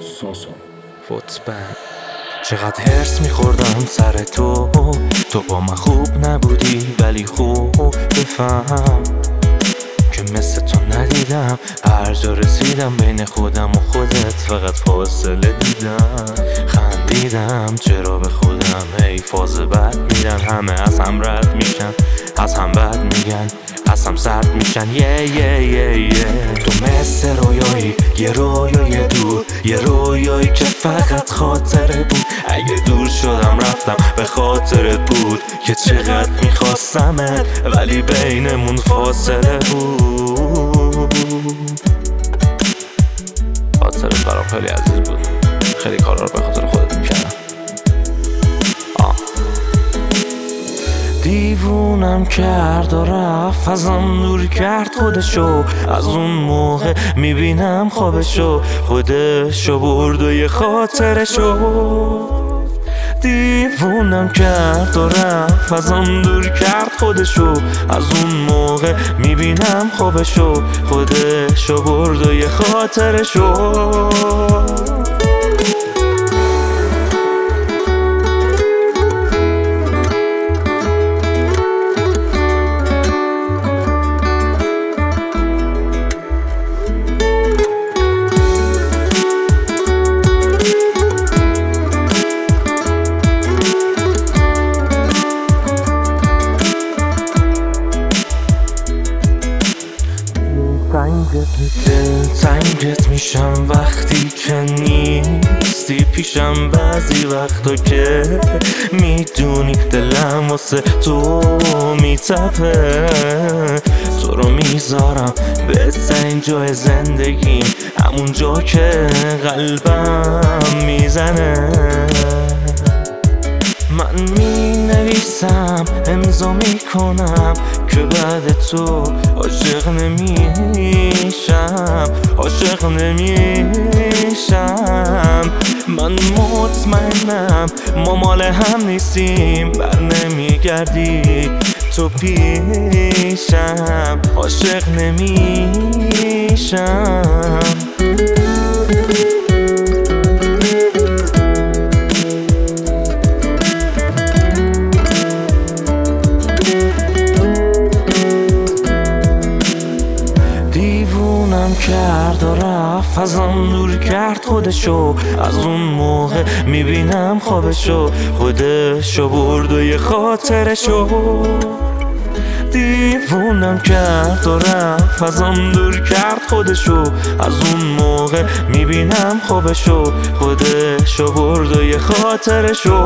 少少，我值班。چقدر هرس میخوردم سر تو. تو با من خوب نبودی ولی خوب بفهم که مثل تو ندیدم هر جا رسیدم بین خودم و خودت. فقط فاصله دیدم خندیدم. چرا به خودم؟ ای فاز بد میدن همه از هم رد میشن از هم بد میگن از هم سرد میشن. یه یه یه یه. تو مثل رویایی یه رویای دور یه رویایی که فقط خاطره بود. اگه دور شدم رفتم به خاطرت بود که چقدر میخواستمت ولی بینمون فاصله بود. خاطرت برام خیلی عزیز بود. خیلی کارا رو به خاطر دیوونم کرد و رفت ازم دور کرد خودشو. از اون موقع می‌بینم خوابشو خودشو برد و یه خاطرشو. دیوونم کرد و رفت ازم دور کرد خودشو. از اون موقع می‌بینم خوابشو خودشو برد و یه خاطرشو. دل تنگت میشم وقتی که نیستی پیشم بعضی وقتا که می‌دونی دلم واسه تو میتپه. تو رو می‌ذارم بهترین جای زندگیم همون جا که قلبم می‌زنه. من می نویسم امضا می کنم که بعد تو عاشق نمیشم عاشق نمیشم. من مطمئنم ما مال هم نیستیم بر نمیگردی تو پیشم عاشق نمیشم. کرد و رفت ازم دور کرد خودشو. از اون موقع می‌بینم خوابشو. خودشو برد و یه خاطرشو. دیوونم کرد و رفت ازم دور کرد خودشو. از اون موقع می‌بینم خوابشو. خودشو برد و یه خاطرشو.